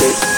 music.